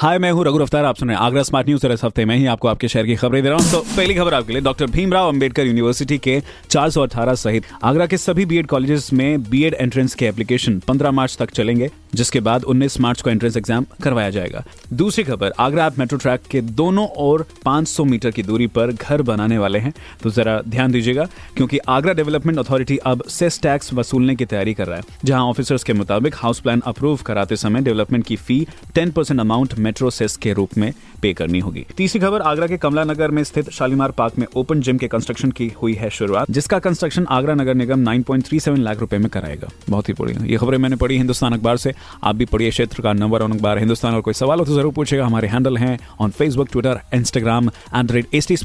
हाय, मैं हूँ रघु अफ्तार आप सुन रहे हैं आगरा स्मार्ट न्यूज़ और इस हफ़्ते में ही आपको आपके शहर की खबरें दे रहा हूँ। तो पहली खबर आपके लिए, डॉक्टर भीमराव अंबेडकर यूनिवर्सिटी के 418 सहित आगरा के सभी बीएड कॉलेजेस में बीएड एंट्रेंस के एप्लीकेशन 15 मार्च तक चलेंगे, जिसके बाद 19 मार्च को एंट्रेंस एग्ज़ाम करवाया जाएगा। दूसरी खबर, आगरा आप मेट्रो ट्रैक के दोनों ओर 500 मीटर की दूरी पर घर बनाने वाले हैं। तो जरा ध्यान दीजिएगा, क्योंकि आगरा डेवलपमेंट अथॉरिटी अब सेस टैक्स वसूलने की तैयारी कर रहा है, जहाँ ऑफिसर्स के मुताबिक हाउस प्लान अप्रूव कराते समय डेवलपमेंट की fee ten amount metro cess के रूप में पे करनी होगी। तीसरी खबर, आगरा के कमला नगर में स्थित शालीमार पार्क में ओपन जिम के कंस्ट्रक्शन की हुई है शुरुआत, जिसका कंस्ट्रक्शन आगरा नगर निगम 9.37 लाख रुपए में कराएगा। बहुत ही बढ़िया। ये खबरें मैंने पढ़ी हिंदुस्तान अखबार से। आप भी पढ़िए क्षेत्र का नंबर और अखबार हिंदुस्तान। और कोई सवाल हो तो ज़रूर पूछेगा हमारे हैंडल हैं on Facebook Twitter Instagram at the rate H T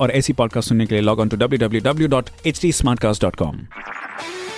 और ऐसी पॉडकास्ट सुनने के लिए log on to W W W dot H T